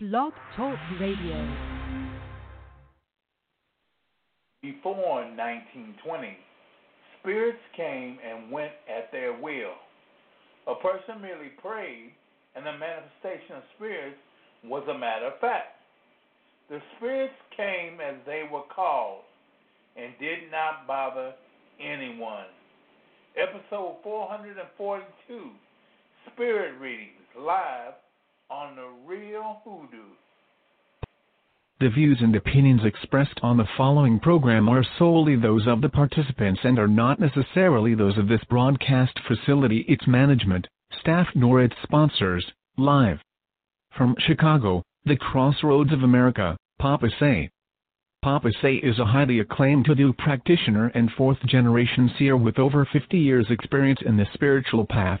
Blog Talk Radio. Before 1920, spirits came and went at their will. A person merely prayed, and the manifestation of spirits was a matter of fact. The spirits came as they were called and did not bother anyone. Episode 442 Spirit Readings live on the Real Hoodoo. The views and opinions expressed on the following program are solely those of the participants and are not necessarily those of this broadcast facility, its management, staff, nor its sponsors. Live from Chicago, the crossroads of America, Papa Say. Papa Say is a highly acclaimed hoodoo practitioner and fourth generation seer with over 50 years' experience in the spiritual path.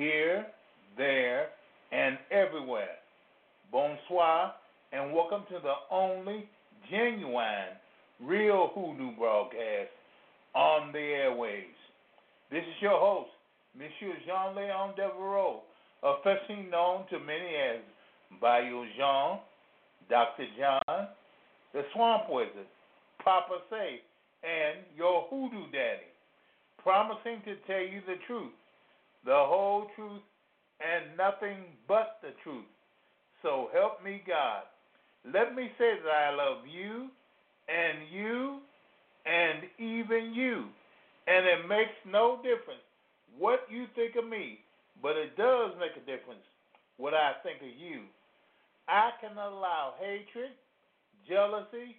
here, there, and everywhere. Bonsoir, and welcome to the only genuine, real hoodoo broadcast on the airways. This is your host, Monsieur Jean Leon Devereaux, affectionately known to many as Bayou Jean, Dr. John, the Swamp Wizard, Papa Say, and your Hoodoo Daddy, promising to tell you the truth, the whole truth, and nothing but the truth. So help me God. Let me say that I love you and you and even you. And it makes no difference what you think of me, but it does make a difference what I think of you. I can allow hatred, jealousy,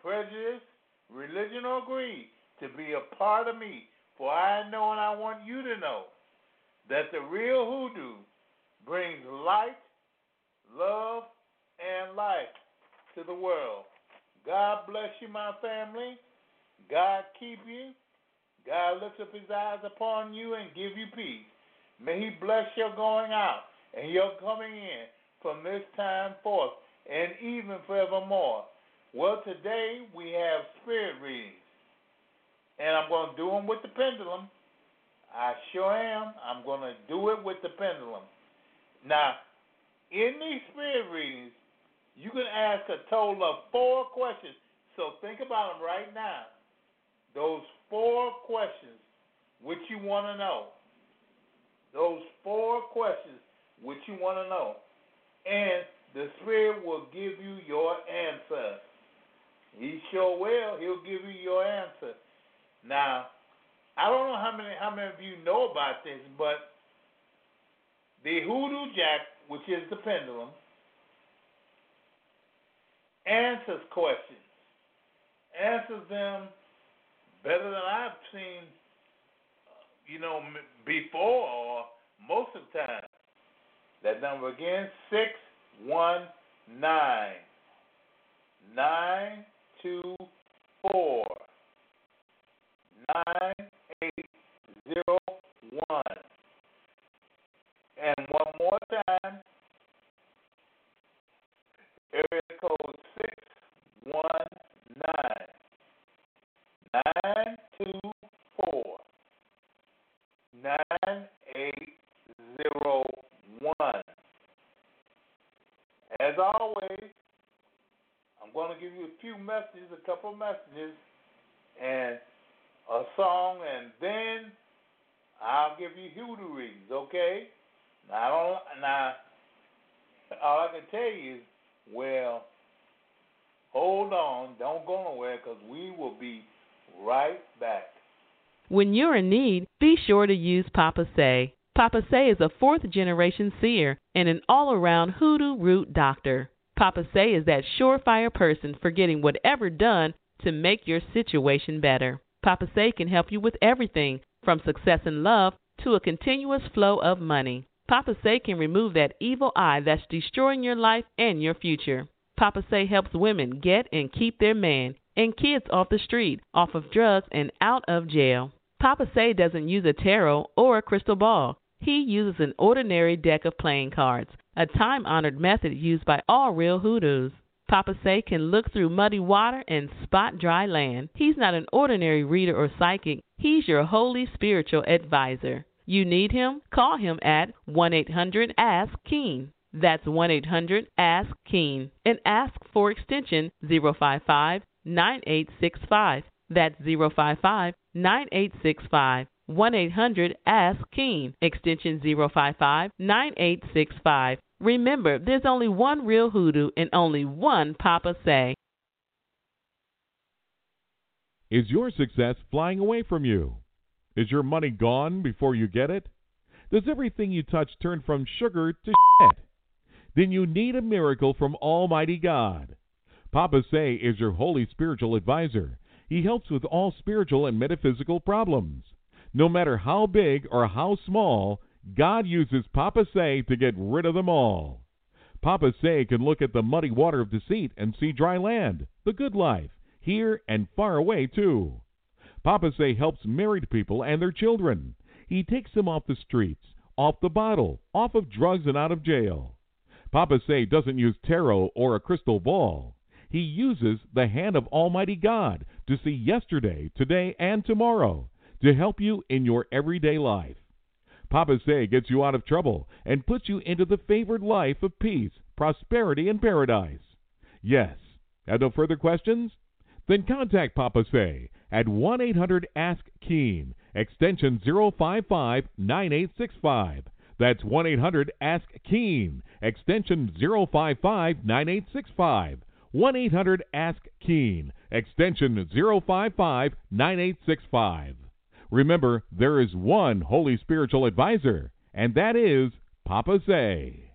prejudice, religion, or greed to be a part of me, for I know and I want you to know that the real hoodoo brings light, love, and life to the world. God bless you, my family. God keep you. God lifts up his eyes upon you and give you peace. May he bless your going out and your coming in from this time forth and even forevermore. Well, today we have spirit readings. And I'm going to do them with the pendulum. I sure am. I'm going to do it with the pendulum. Now, in these spirit readings, you can ask a total of four questions. So think about them right now. Those four questions which you want to know. Those four questions which you want to know. And the Spirit will give you your answer. He sure will. He'll give you your answer. Now, I don't know how many how many of you know about this, but the hoodoo jack, which is the pendulum, answers questions, answers them better than I've seen, uh, you know, before or most of the time. That number again, six one nine nine two four nine zero one. And one more time, area code six one nine nine two four nine eight zero one. As always, I'm going to give you a few messages, a couple messages, and a song, and then I'll give you hoodoo readings. Okay? Now, I don't. Now, all I can tell you is, well, Hold on. Don't go nowhere because we will be right back. When you're in need, be sure to use Papa Say. Papa Say is a fourth generation seer and an all around hoodoo root doctor. Papa Say is that surefire person for getting whatever done to make your situation better. Papa Say can help you with everything from success in love to a continuous flow of money. Papa Say can remove that evil eye that's destroying your life and your future. Papa Say helps women get and keep their man and kids off the street, off of drugs, and out of jail. Papa Say doesn't use a tarot or a crystal ball. He uses an ordinary deck of playing cards, a time honored method used by all real hoodoos. Papa Say can look through muddy water and spot dry land. He's not an ordinary reader or psychic, he's your holy spiritual advisor. You need him? Call him at 1 800 Ask Keen. That's 1 800 Ask Keen and ask for extension 055 9865. That's 055 9865. 1 800 Ask Keen, extension 055 9865. Remember, there's only one real hoodoo and only one Papa Say. Is your success flying away from you? Is your money gone before you get it? Does everything you touch turn from sugar to shit? Then you need a miracle from Almighty God. Papa Say is your holy spiritual advisor. He helps with all spiritual and metaphysical problems. No matter how big or how small, God uses Papa Say to get rid of them all. Papa Say can look at the muddy water of deceit and see dry land, the good life, here and far away too. Papa Say helps married people and their children. He takes them off the streets, off the bottle, off of drugs and out of jail. Papa Say doesn't use tarot or a crystal ball. He uses the hand of Almighty God to see yesterday, today, and tomorrow to help you in your everyday life. Papa Say gets you out of trouble and puts you into the favored life of peace, prosperity, and paradise. Yes. Have no further questions? Then contact Papa Say at 1 800 Ask Keen, extension 055 9865. That's 1 800 Ask Keen, extension 055 9865. 1 800 Ask Keen, extension 055 9865. Remember, there is one holy spiritual advisor, and that is Papa Say.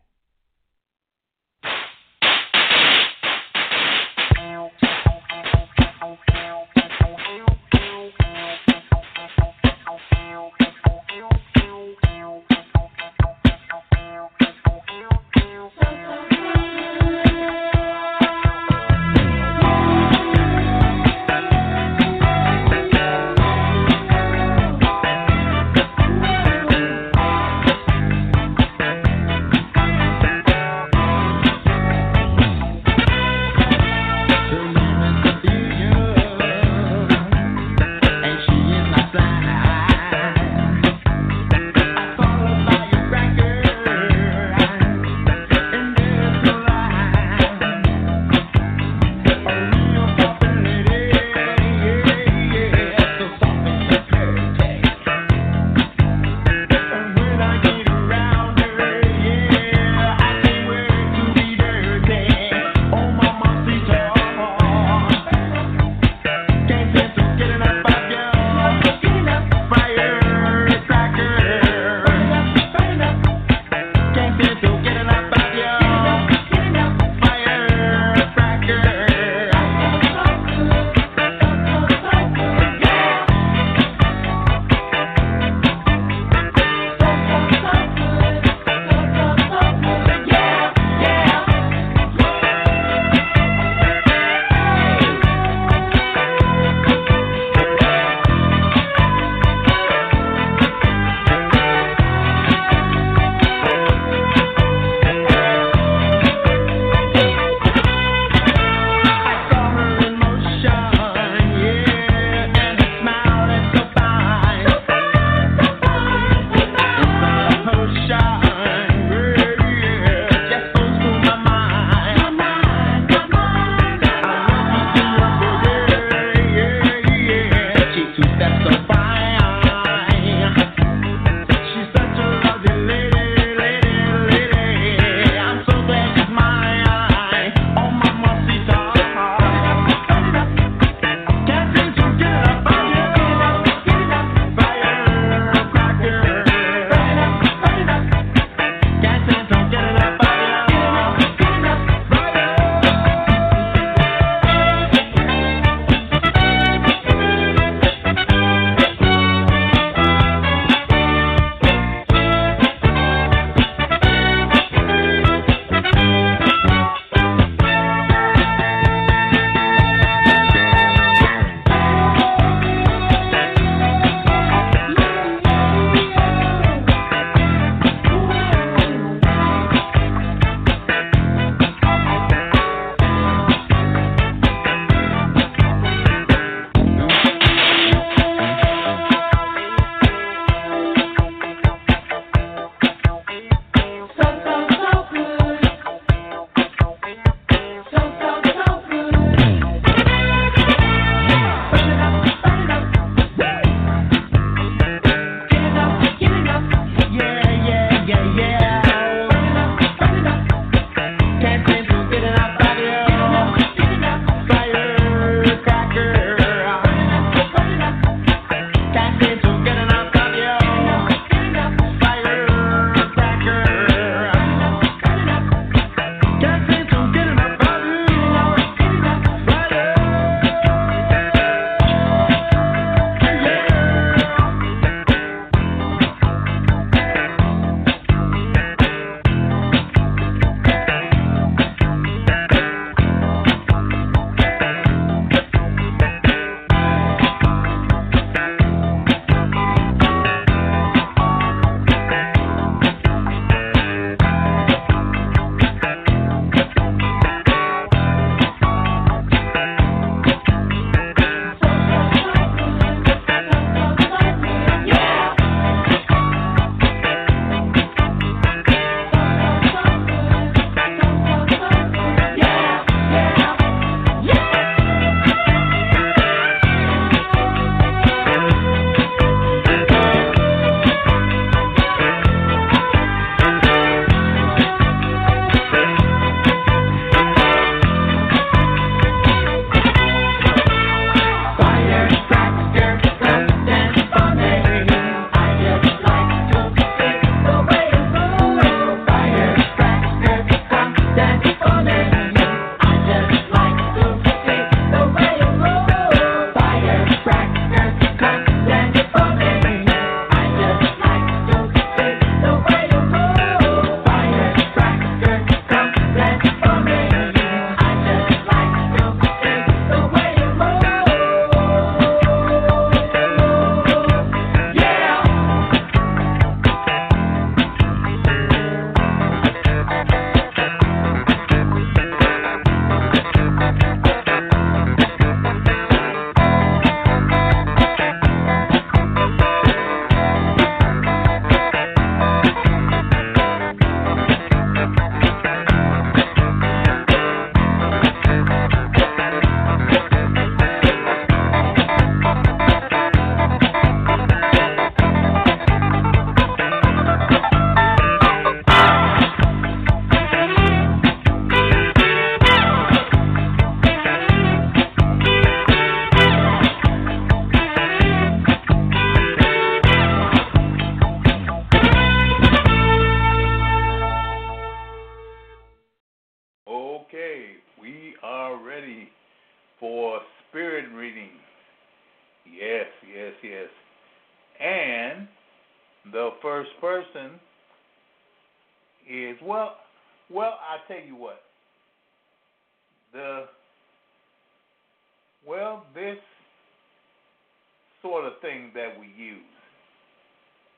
That we use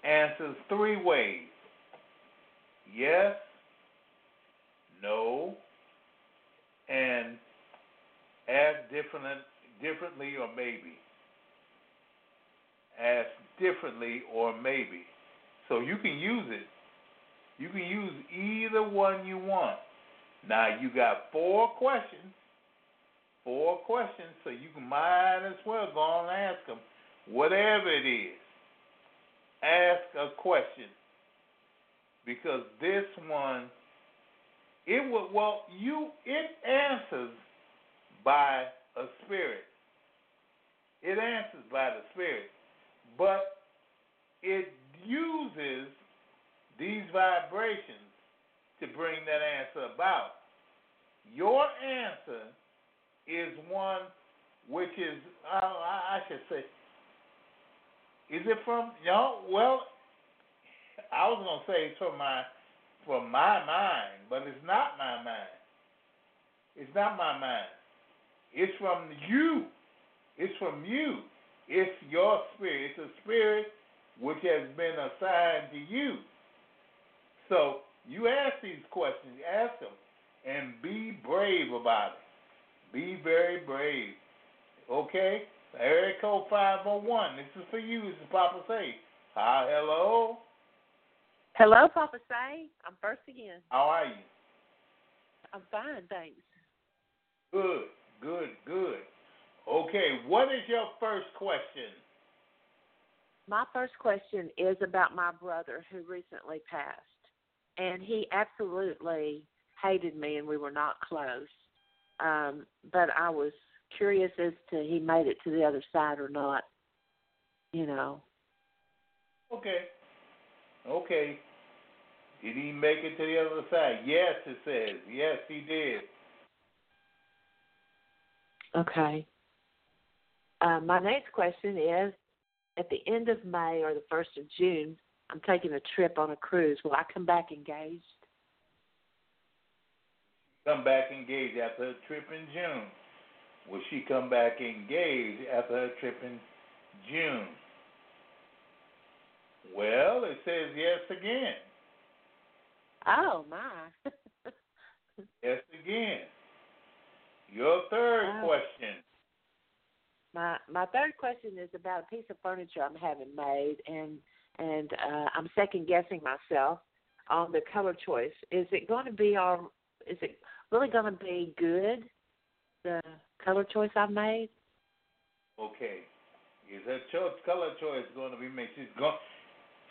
answers three ways. Yes, no, and ask different, differently or maybe. Ask differently or maybe. So you can use it. You can use either one you want. Now you got four questions. Four questions, so you can might as well go on and ask them. Whatever it is, ask a question. Because this one, it well, you it answers by a spirit. It answers by the spirit. But it uses these vibrations to bring that answer about. Your answer is one which is, uh, I should say, is it from, know, well, I was to say it's from my, from my mind, but it's not my mind. It's not my mind. It's from you. It's from you. It's your spirit. It's a spirit which has been assigned to you. So you ask these questions, ask them, and be brave about it. Be very brave. Okay? Area code 501. This is for you. This is Papa Say. Hi, hello. Hello, Papa Say. I'm first again. How are you? I'm fine, thanks. Good, good, good. Okay, what is your first question? My first question is about my brother who recently passed. And he absolutely hated me and we were not close. Um, but I was curious as to he made it to the other side or not. You know. Okay. Okay. Did he make it to the other side? Yes, it says. Yes, he did. Okay. Uh, my next question is at the end of May or the 1st of June, I'm taking a trip on a cruise. Will I come back engaged? Come back engaged after a trip in June. Will she come back engaged after her trip in June? Well, it says yes again. Oh my. yes again. Your third Oh. question. My my third question is about a piece of furniture I'm having made, and and uh, I'm second guessing myself on the color choice. Is it going to be all? Is it really going to be good? The color choice I've made. Okay. Is her choice, color choice going to be made? She's going.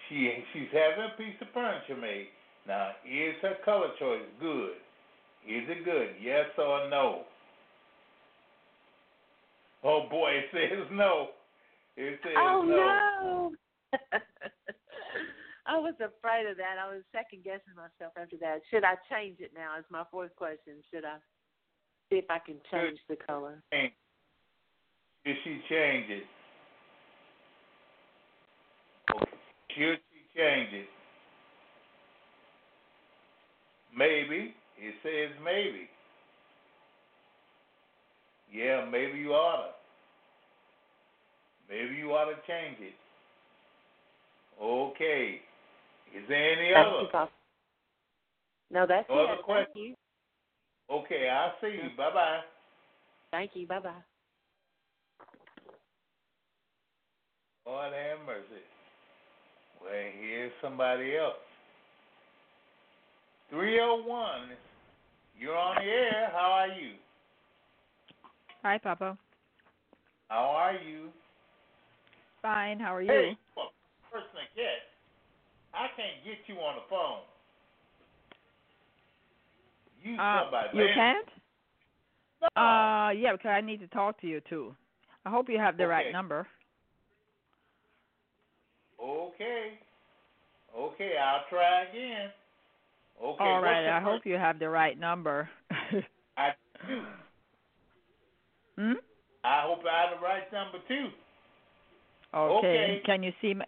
She she's having a piece of furniture made. Now, is her color choice good? Is it good? Yes or no? Oh boy, it says no. It says oh no. no! I was afraid of that. I was second guessing myself after that. Should I change it now? Is my fourth question. Should I see if I can change the color? Change. She change it? Okay. Should she change it? Maybe. It says maybe. Yeah, maybe you ought to. Maybe you ought to change it. Okay. Is there any Thank other? No, that's other it. Thank you. Okay, I'll see you. Bye bye. Thank you. Bye bye. Lord have mercy. Well, here's somebody else. 301. You're on the air. How are you? Hi, Papa. How are you? Fine. How are you? Hey, well, person I get, I can't get you on the phone. You Uh, somebody. you man. can't? No. Uh, yeah, because I need to talk to you too. I hope you have the Okay. right number. okay. Okay, I'll try again. Okay. All right. I hope you have the right number. I do. hmm? I hope I have the right number too. Okay. Okay. Can you see my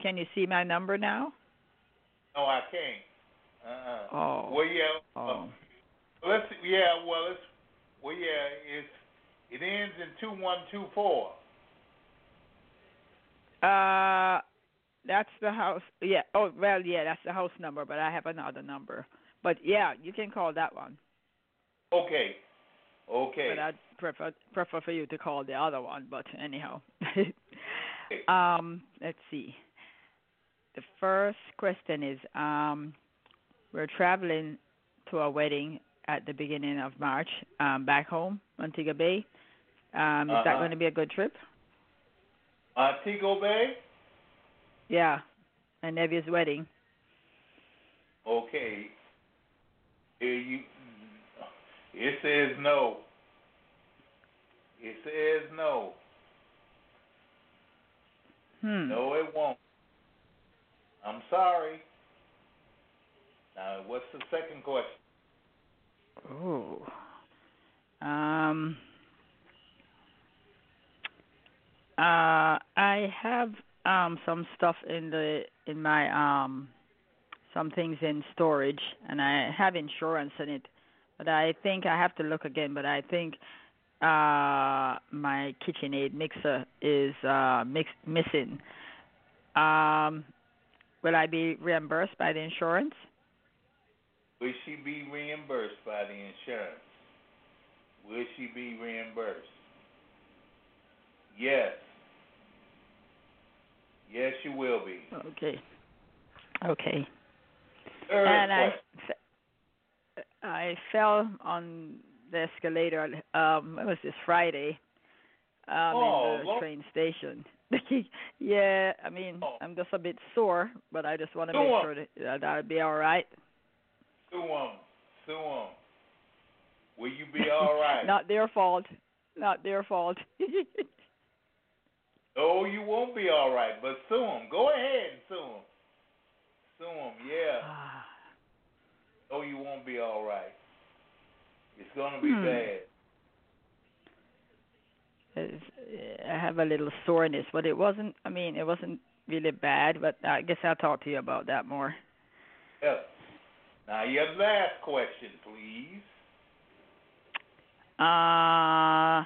Can you see my number now? No, I can't. Uh-uh. Oh. Well, yeah. uh, Oh. Let's. Yeah. Well, it's. Well, yeah. It's. It ends in two one two four. Uh, that's the house. Yeah. Oh, well, yeah, that's the house number, but I have another number. But yeah, you can call that one. Okay. Okay. But I'd prefer prefer for you to call the other one. But anyhow, um, let's see. The first question is, um, we're traveling to a wedding at the beginning of March, um, back home, Montego Bay. Um, is that Uh-huh. going to be a good trip? Montego Bay. Yeah, my nephew's wedding. Okay. You. It says no. It says no. Hmm. No, it won't. I'm sorry. Now, what's the second question? Oh. Um. Uh, I have um some stuff in the in my um some things in storage, and I have insurance in it, but I think I have to look again. But I think uh my KitchenAid mixer is uh mix missing. Um, will I be reimbursed by the insurance? Will she be reimbursed by the insurance? Will she be reimbursed? Yes. Yes, you will be. Okay. Okay. Third and I, question. I fell on the escalator. Um, it was this Friday. Um, Oh, in the Lord. train station. yeah, I mean, Oh. I'm just a bit sore, but I just want to make sure that, that I'll be all right. Sue 'em. Sue 'em. Will you be all right? Not their fault. Not their fault. No, you won't be all right, but sue them. Go ahead and sue them. Sue them, yeah. No, you won't be all right. It's going to be Hmm. bad. I have a little soreness, but it wasn't. I mean, it wasn't really bad. But I guess I'll talk to you about that more. Yeah. Now, your last question, please. Uh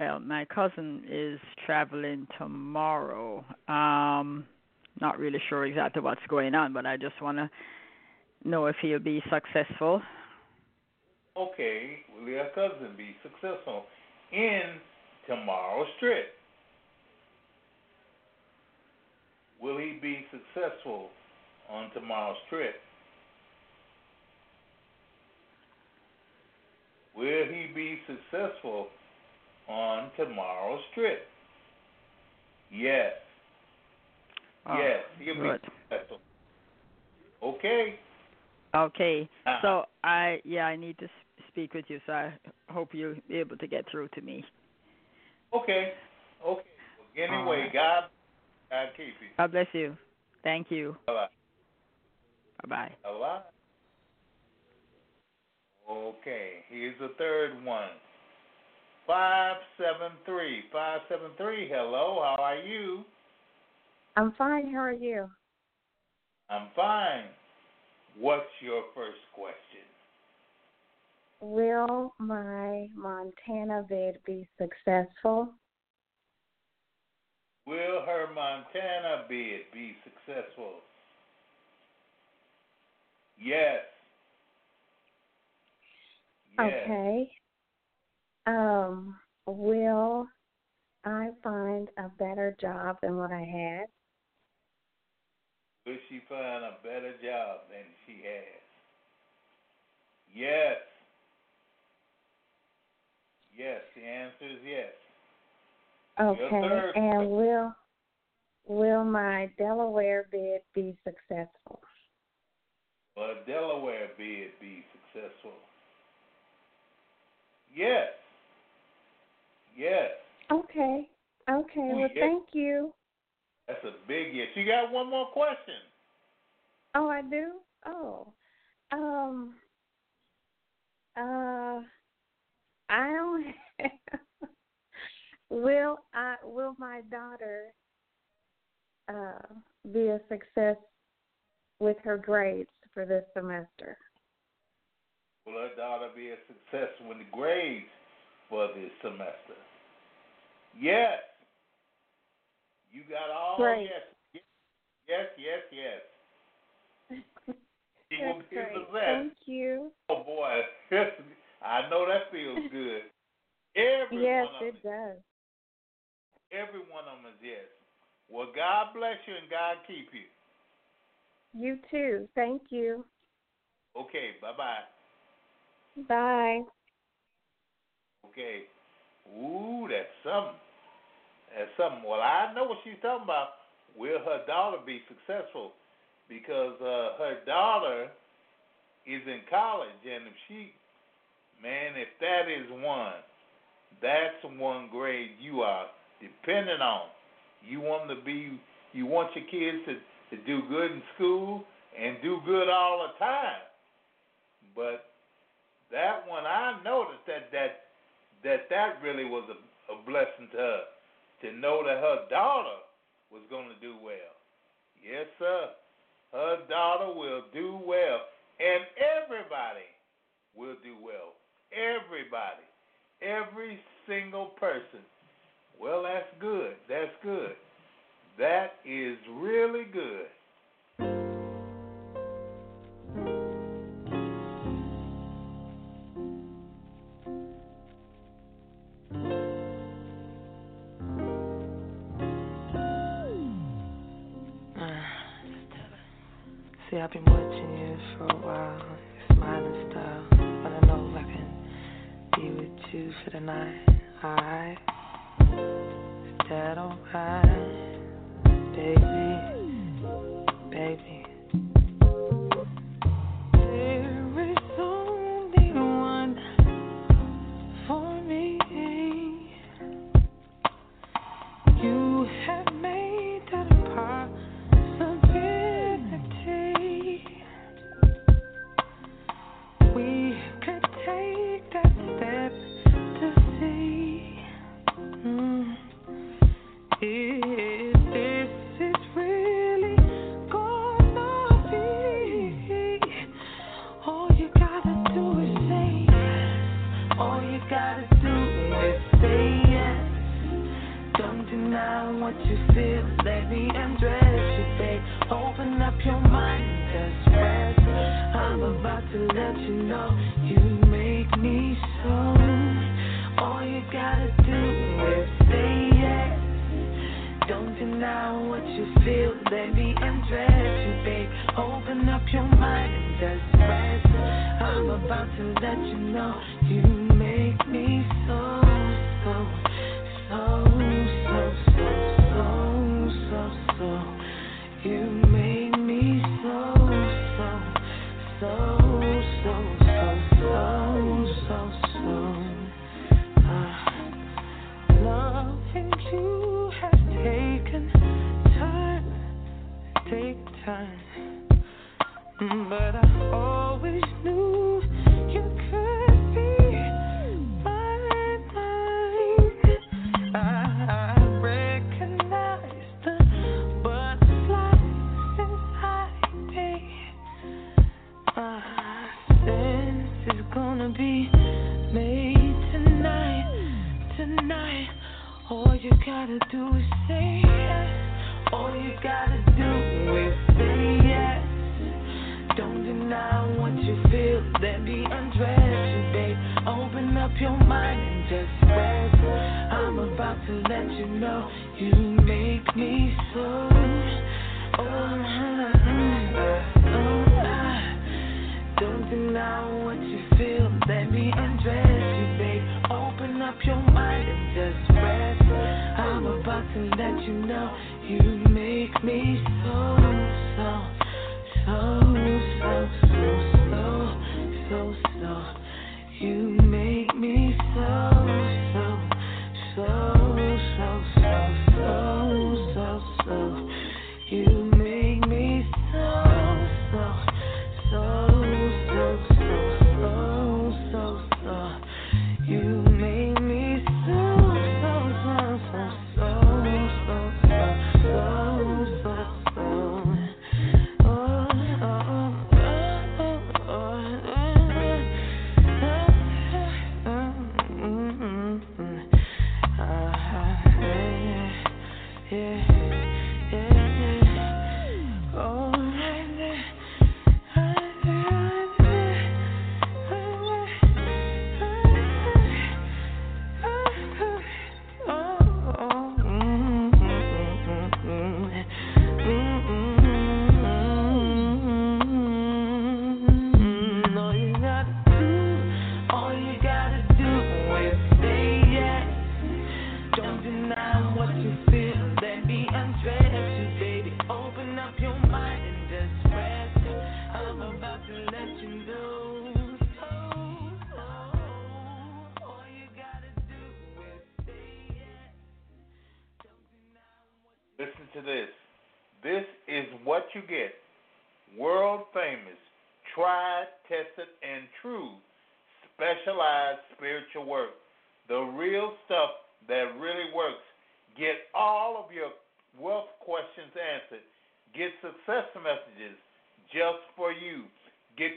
well, my cousin is traveling tomorrow. Um not really sure exactly what's going on, but I just want to know if he'll be successful. Okay, will your cousin be successful in tomorrow's trip? Will he be successful on tomorrow's trip? Will he be successful on tomorrow's trip? Yes. Oh, yes, he'll good. be successful. Okay. Okay. Uh-huh. So I yeah, I need to speak with you, so I hope you'll be able to get through to me. Okay. Okay. Well, anyway. God, God keep you. God bless you. Thank you. Bye Bye bye. A lot. Okay, here's the third one. Five seven three. Five seven three. Hello, how are you? I'm fine. How are you? I'm fine. What's your first question? Will my Montana bid be successful? Will her Montana bid be successful? Yes. Yes. Okay. Um, will I find a better job than what I had? Will she find a better job than she has? Yes. Yes, the answer is yes. Okay. And will will my Delaware bid be successful? Will Delaware bid be successful? Yes. Yes. Okay. Okay. Well, yeah. thank you. That's a big yes. You got one more question. Oh, I do. Oh, um, uh, I don't. will I? Will my daughter uh, be a success with her grades for this semester? Will her daughter be a success with the grades for this semester? Yes. You got all Great. yes. Yes, yes, yes. She will be great. Thank you. Oh boy, I know that feels good. Every yes, it does. every one of them is yes. Well, God bless you and God keep you. You too. Thank you. Okay, bye bye. Bye. Okay. Ooh, that's something. That's something. Well, I know what she's talking about. Will her daughter be successful? Because uh, her daughter is in college, and if she, man, if that is one, that's one grade you are dependent on. You want to be, you want your kids to to do good in school and do good all the time. But that one, I noticed that that that that really was a, a blessing to her to know that her daughter was going to do well. Yes, sir. Her daughter will do well, and everybody will do well. Everybody, every single person. Well, that's good. That's good. That is really good.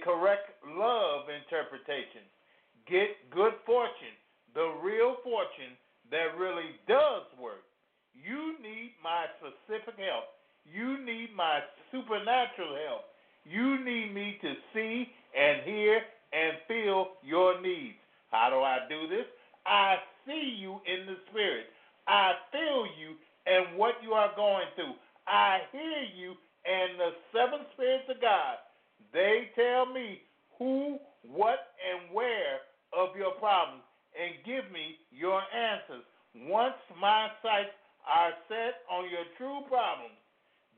Correct love interpretation. Get good fortune, the real fortune that really does work. You need my specific help. You need my supernatural help. You need me to see and hear and feel your needs. How do I do this? I see you in the spirit. I feel you and what you are going through. I hear you and the seven spirits of God. They tell me who, what, and where of your problems and give me your answers. Once my sights are set on your true problems,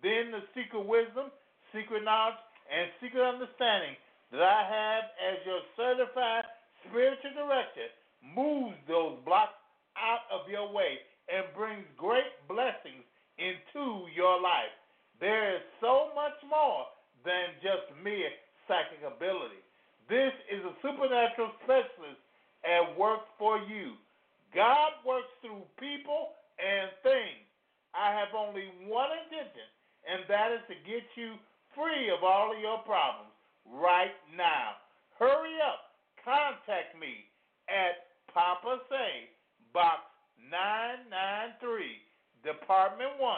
then the secret wisdom, secret knowledge, and secret understanding that I have as your certified spiritual director moves those blocks out of your way and brings great blessings into your life. There is so much more than just mere psychic ability. This is a supernatural specialist at work for you. God works through people and things. I have only one intention, and that is to get you free of all of your problems right now. Hurry up. Contact me at Papa Say, Box 993, Department 1,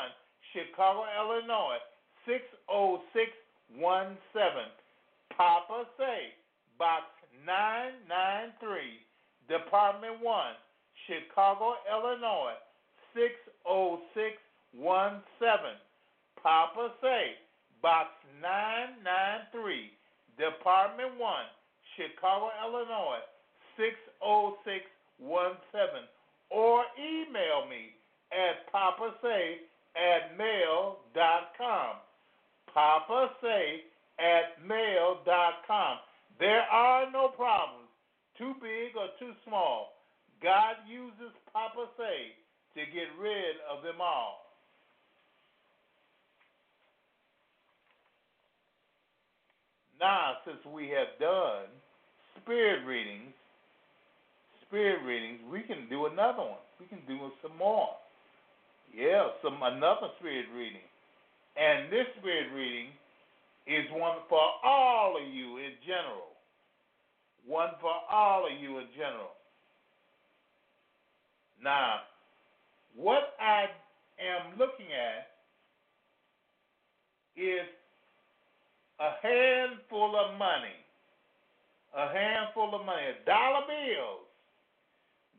Chicago, Illinois, oh 60617. Papa Say, Box 993, Department 1, Chicago, Illinois, 60617. Papa Say, Box 993, Department 1, Chicago, Illinois, 60617. Or email me at Papa papasay at mail.com. Papasay at mail.com. There are no problems, too big or too small. God uses Papa Say to get rid of them all. Now, since we have done spirit readings, spirit readings, we can do another one. We can do some more. Yeah, some another spirit reading. And this spirit reading is one for all of you in general. One for all of you in general. Now, what I am looking at is a handful of money. A handful of money. Dollar bills.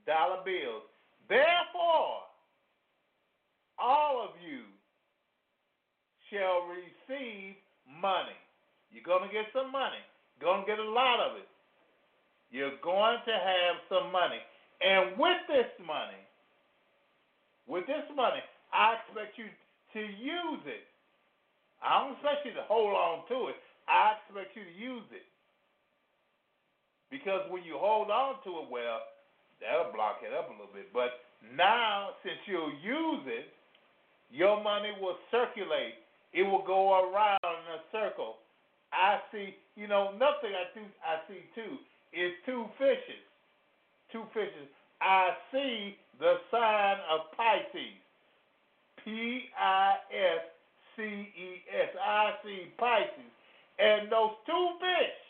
Dollar bills. Therefore, all of you shall receive money. You're going to get some money. You're going to get a lot of it. You're going to have some money. And with this money, with this money, I expect you to use it. I don't expect you to hold on to it. I expect you to use it. Because when you hold on to it, well, that'll block it up a little bit. But now, since you'll use it, your money will circulate it will go around in a circle. I see, you know, nothing I do I see two is two fishes. Two fishes. I see the sign of Pisces. P I S C E S. I see Pisces. And those two fish,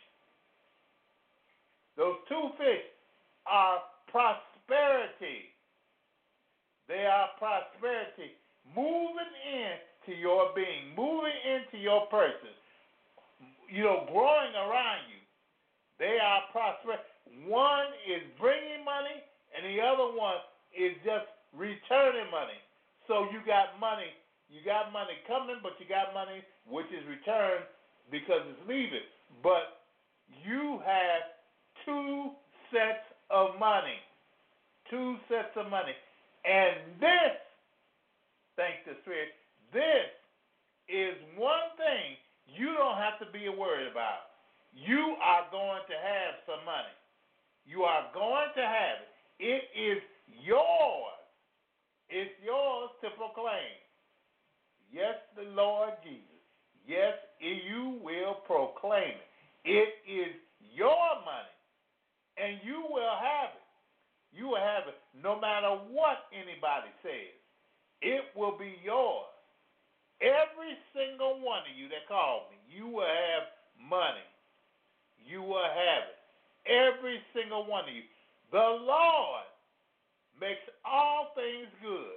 those two fish are prosperity. They are prosperity. Moving in to your being, moving into your person, you know, growing around you. They are prosperous. One is bringing money, and the other one is just returning money. So you got money, you got money coming, but you got money which is returned because it's leaving. But you have two sets of money, two sets of money, and this, thanks to Spirit, this is one thing you don't have to be worried about. You are going to have some money. You are going to have it. It is yours. It's yours to proclaim. will have money. You will have it. Every single one of you. The Lord makes all things good.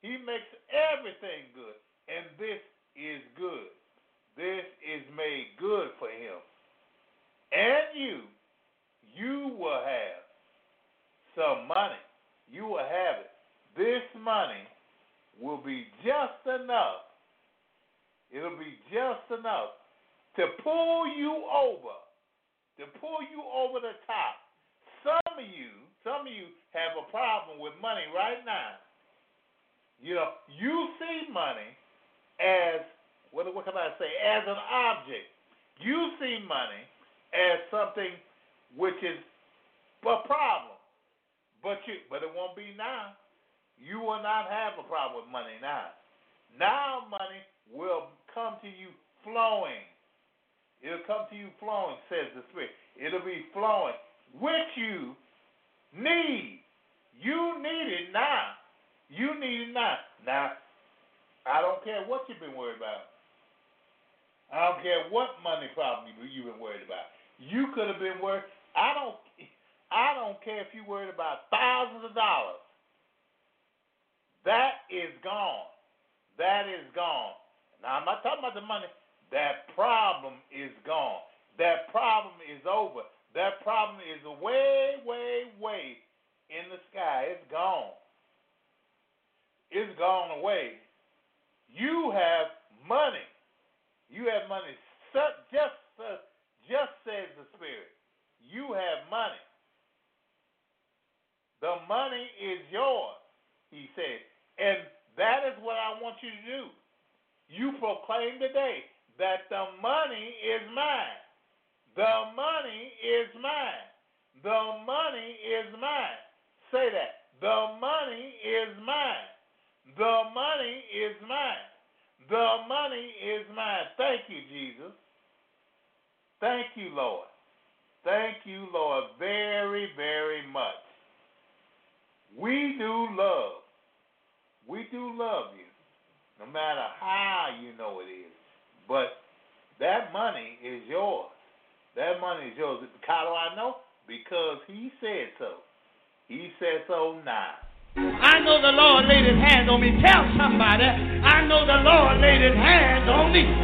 He makes everything good. And this is good. This is made good for him. And you, you will have some money. You will have it. This money will be just enough. It'll be just enough to pull you over, to pull you over the top. Some of you, some of you have a problem with money right now. You know, you see money as what, what can I say? As an object. You see money as something which is a problem, but you, but it won't be now. You will not have a problem with money now. Now money will come to you flowing. It'll come to you flowing, says the Spirit. It'll be flowing, which you need. You need it now. You need it now. Now, I don't care what you've been worried about. I don't care what money problem you, you've been worried about. You could have been worried. I don't. I don't care if you're worried about thousands of dollars. That is gone. That is gone. Now I'm not talking about the money. That problem is gone. That problem is over. That problem is way, way, way in the sky. It's gone. It's gone away. You have money. You have money. Just, uh, just says the Spirit. You have money. The money is yours, he said. And that is what I want you to do. You proclaim today that the money is mine. The money is mine. The money is mine. Say that. The money is mine. The money is mine. The money is mine. Thank you, Jesus. Thank you, Lord. Thank you, Lord, very, very much. We do love. We do love you, no matter how you know it is. But that money is yours. Money yours. How do I know? Because he said so. He said so now. I know the Lord laid his hands on me. Tell somebody, I know the Lord laid his hands on me.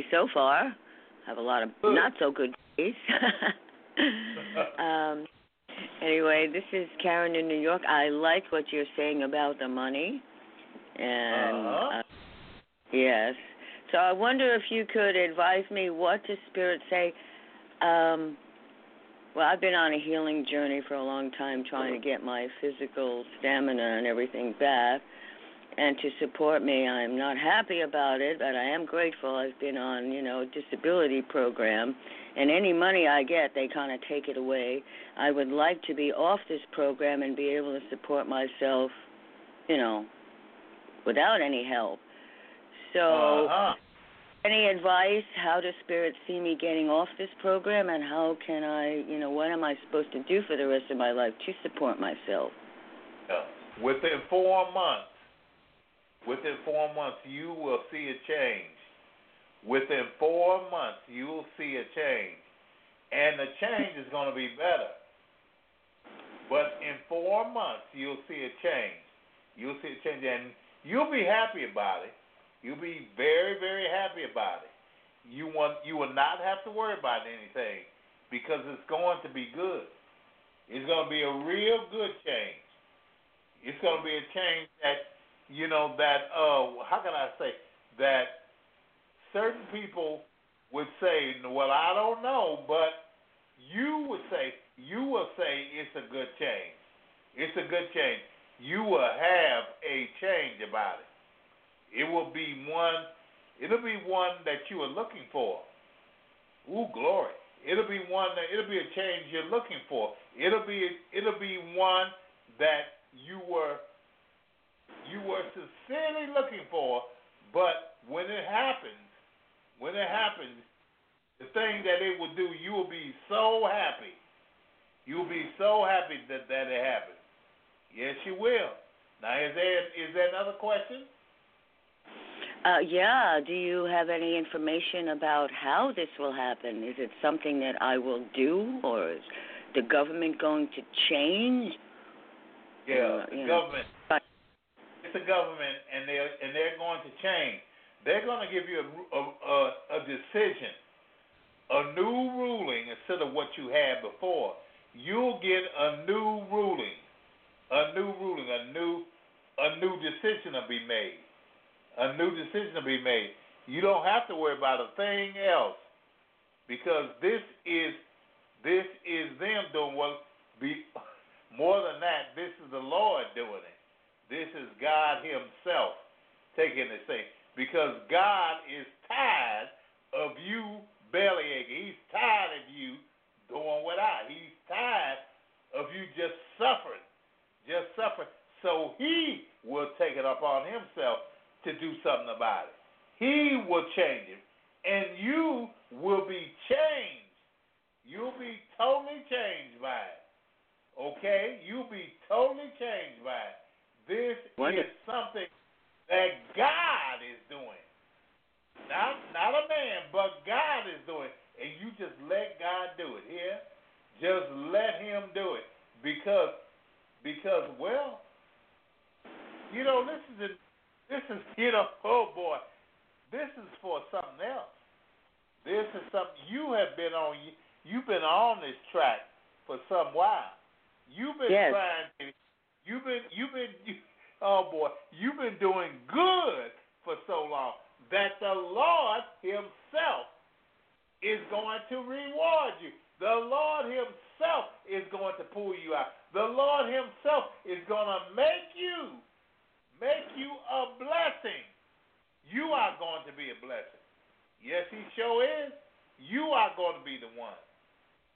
Very nice day so far. I Have a lot of not so good days. um anyway, this is Karen in New York. I like what you're saying about the money. And Uh-huh. uh, yes. So I wonder if you could advise me what does spirit say um well, I've been on a healing journey for a long time trying to get my physical stamina and everything back. And to support me, I'm not happy about it, but I am grateful. I've been on, you know, disability program, and any money I get, they kind of take it away. I would like to be off this program and be able to support myself, you know, without any help. So, Uh-huh. any advice? How does Spirit see me getting off this program, and how can I, you know, what am I supposed to do for the rest of my life to support myself? Yeah. Within four months, within four months, you will see a change. Within four months, you will see a change. And the change is going to be better. But in four months, you'll see a change. You'll see a change, and you'll be happy about it. You'll be very, very happy about it. You want, you will not have to worry about anything because it's going to be good. It's going to be a real good change. It's going to be a change that, you know, that, uh, how can I say, that certain people would say, well, I don't know, but you would say, you will say it's a good change. It's a good change. You will have a change about it. It will be one, it'll be one that you are looking for. Ooh, glory. It'll be one that it'll be a change you're looking for. It'll be it'll be one that you were you were sincerely looking for, but when it happens, when it happens, the thing that it will do, you will be so happy. You'll be so happy that that it happened. Yes, you will. Now, is there is there another question? Uh, yeah. Do you have any information about how this will happen? Is it something that I will do, or is the government going to change? Yeah, Uh, the you know. Government. The government, and they're and they're going to change. They're going to give you a a, a, a decision, a new ruling instead of what you had before. You'll get a new ruling, a new ruling, a new a new decision will be made. A new decision will be made. You don't have to worry about a thing else because this is this is them doing what be more than that, is Lord doing it. This is God Himself because God is tired of you belly aching. He's tired of you doing without. He's tired of you just suffering, just suffering. So he will take it upon himself to do something about it. He will change it, and you will be changed. You'll be totally changed by it. Okay? You'll be totally changed by it. This Wonderful. is something that God is doing. Not not a man, but God is doing. And you just let God do it. Here, just let Him do it because because well, you know this is a, this is you know oh boy, this is for something else. This is something you have been on. You've been on this track for some while. You've been Yes. trying to. You've been you've been you, oh boy, you've been doing good for so long that the Lord Himself is going to reward you. The Lord Himself is going to pull you out. The Lord Himself is going to make you make you a blessing. You are going to be a blessing. Yes, He sure is. You are going to be the one.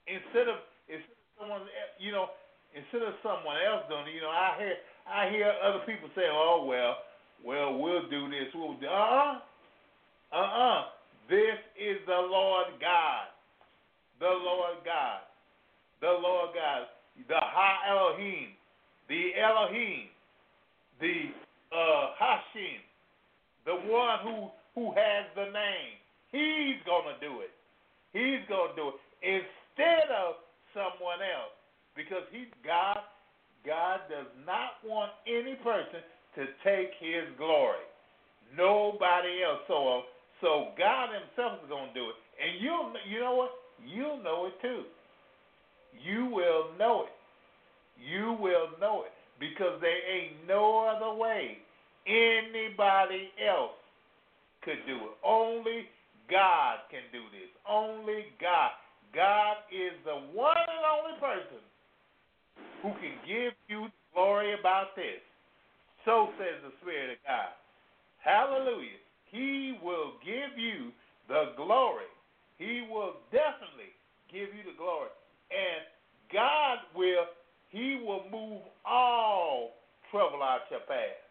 Instead of instead of someone, eh, you know, instead of someone else doing it, you know, I hear I hear other people say, "Oh well, well we'll do this, we'll do." Uh uh, uh uh. This is the Lord God, the Lord God, the Lord God, the Ha Elohim, the Elohim, the uh, Hashem, the one who who has the name. He's gonna do it. He's gonna do it instead of someone else because he's God. God does not want any person to take His glory. Nobody else. So, uh, so God Himself is gonna do it, and you'll, you know what? You'll know it too. You will know it. You will know it because there ain't no other way anybody else could do it. Only God can do this. Only God. God is the one and only person who can give you glory about this. So says the Spirit of God. Hallelujah. He will give you the glory. He will definitely give you the glory. And God will, He will move all trouble out your path.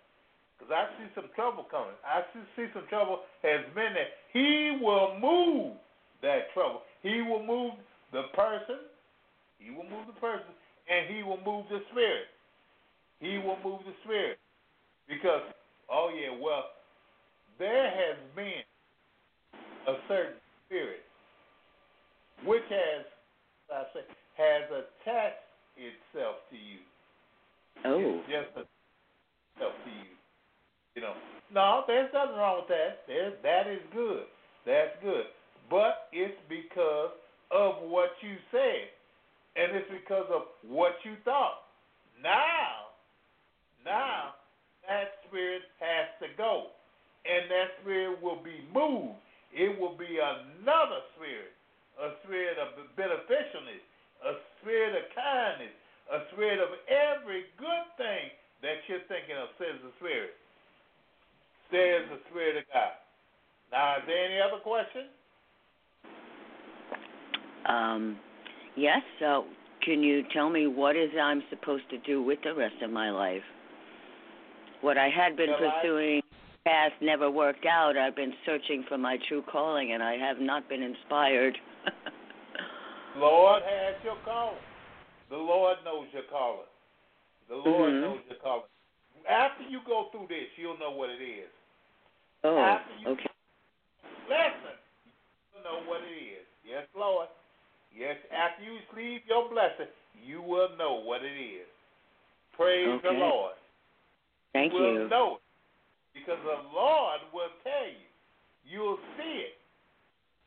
Because I see some trouble coming. I see, some trouble has been there. He will move that trouble. He will move the person. He will move the person. And he will move the spirit. He will move the spirit. Because, oh yeah, well, there has been a certain spirit which has, I say, has attached itself to you. Oh. It's just itself to you. You know, no, there's nothing wrong with that. There, that is good. That's good. But it's because of what you said, and it's because of what you thought. Now, now that spirit has to go, and that spirit will be moved. It will be another spirit, a spirit of beneficialness, a spirit of kindness, a spirit of every good thing that you're thinking of, says the spirit says the Spirit of God. Now, is there any other question? Um, yes. So, can you tell me what is I'm supposed to do with the rest of my life? What I had been Well, I- pursuing past never worked out. I've been searching for my true calling, and I have not been inspired. Lord has your calling. The Lord knows your calling. The Lord Mhm. knows your calling. After you go through this, you'll know what it is. oh, After you okay. blessing, you'll know what it is. Yes, Lord. Yes, after you receive your blessing, you will know what it is. Praise the Lord. Thank you will know it because the Lord will tell you. You'll see it.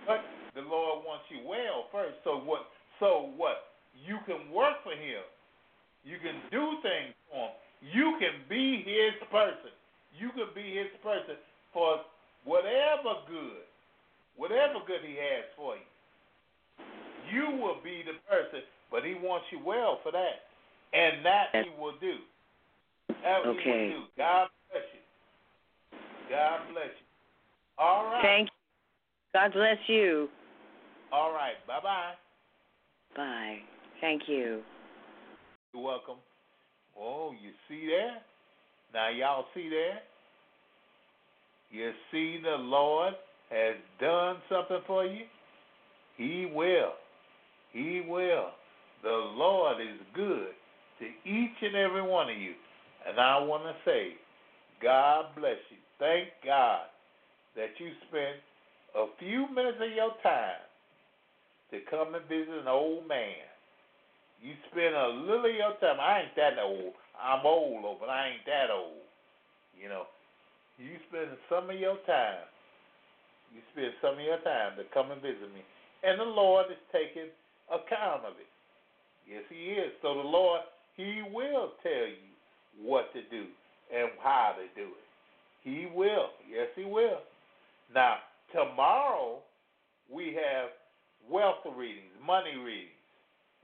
But the Lord wants you well first. So what? So what? You can work for Him. You can do things for Him. You can be His person. You can be His person for whatever good, whatever good He has for you. You will be the person, but He wants you well for that, and that He will do. That He will do. God bless you. God bless you. All right. Thank you. God bless you. All right. Bye bye. Bye. Thank you. You're welcome. Oh, you see there? Now y'all see there? You see the Lord has done something for you? He will. He will. The Lord is good to each and every one of you. And I want to say, God bless you. Thank God that you spent a few minutes of your time to come and visit an old man. You spend a little of your time. I ain't that old. I'm old, but I ain't that old. You know, you spend some of your time. You spend some of your time to come and visit me, and the Lord is taking account of it. Yes, He is. So the Lord, He will tell you what to do and how to do it. He will. Yes, He will. Now, tomorrow we have wealth readings, money readings.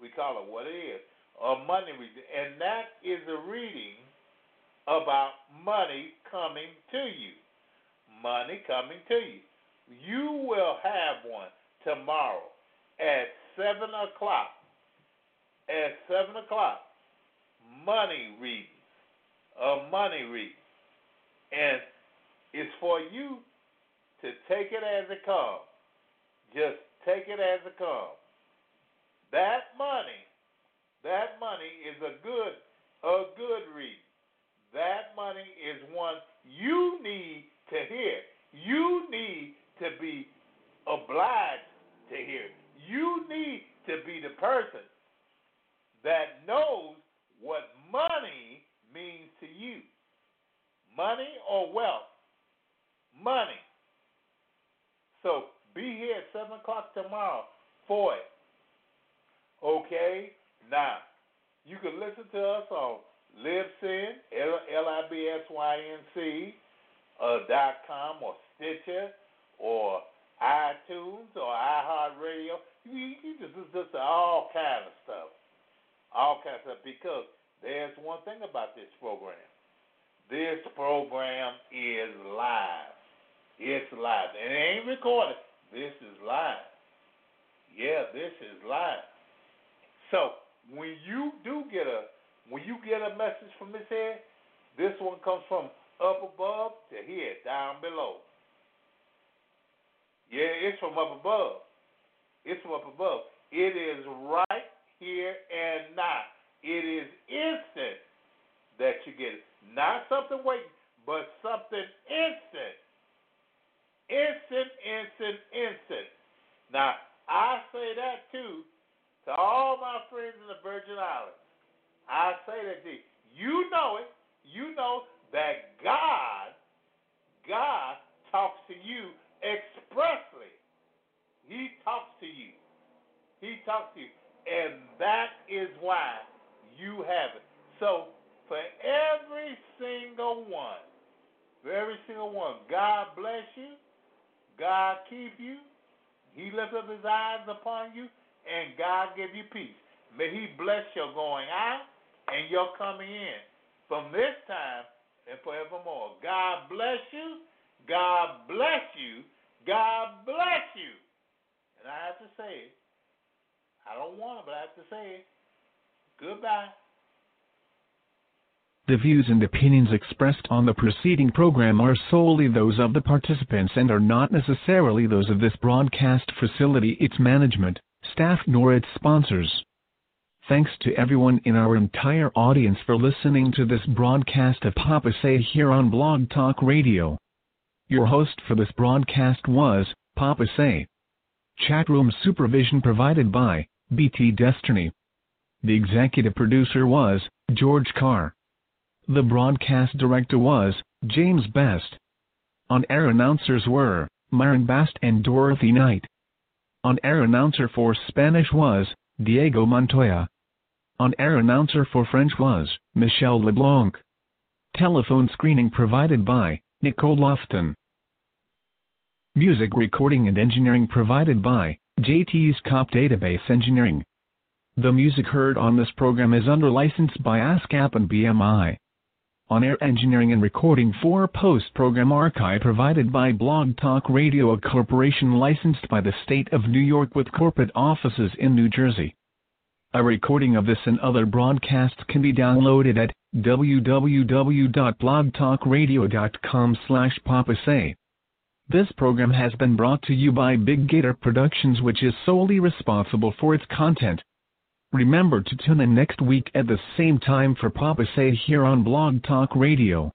We call it what it is, a money reading, and that is a reading about money coming to you. Money coming to you. You will have one tomorrow at seven o'clock. At seven o'clock, money reading, a uh, money reading, and it's for you to take it as it comes. Just take it as it comes. That money, that money is a good, a good read. That money is one you need to hear. You need to be obliged to hear. You need to be the person that knows what money means to you. Money or wealth? Money. So be here at 7 o'clock tomorrow for it. Okay? Now, you can listen to us on Libsyn, L-I-B-S-Y-N-C, uh, dot com or Stitcher or iTunes or iHeartRadio. You, you just listen to all kind of stuff. All kinds of stuff because there's one thing about this program. This program is live. It's live. And it ain't recorded. This is live. Yeah, this is live. So when you do get a when you get a message from this head, this one comes from up above to here, down below. Yeah, it's from up above. It's from up above. It is right here and now. It is instant that you get it. Not something waiting, but something instant. Instant, instant, instant. Now, I say that too to all my friends in the Virgin Islands. I say that to you. You know it. You know that God, God talks to you expressly. He talks to you. He talks to you. And that is why you have it. So for every single one, for every single one, God bless you. God keep you. He lift up his eyes upon you and God give you peace. May He bless your going out and your coming in from this time and forevermore. God bless you. God bless you. God bless you. And I have to say it. I don't want to, but I have to say it. Goodbye. The views and opinions expressed on the preceding program are solely those of the participants and are not necessarily those of this broadcast facility, its management, staff nor its sponsors. Thanks to everyone in our entire audience for listening to this broadcast of Papa Say here on Blog Talk Radio. Your host for this broadcast was Papa Say. Chatroom supervision provided by BT Destiny. The executive producer was George Carr. The broadcast director was James Best. On air announcers were Myron Bast and Dorothy Knight. On-air announcer for Spanish was Diego Montoya. On-air announcer for French was Michelle LeBlanc. Telephone screening provided by Nicole Lofton. Music recording and engineering provided by JT's Cop Database Engineering. The music heard on this program is under license by ASCAP and BMI. on-air engineering and recording for post-program archive provided by Blog Talk Radio, a corporation licensed by the state of New York with corporate offices in New Jersey. A recording of this and other broadcasts can be downloaded at www.blogtalkradio.com slash papasay. This program has been brought to you by Big Gator Productions which is solely responsible for its content. Remember to tune in next week at the same time for Papa Say here on Blog Talk Radio.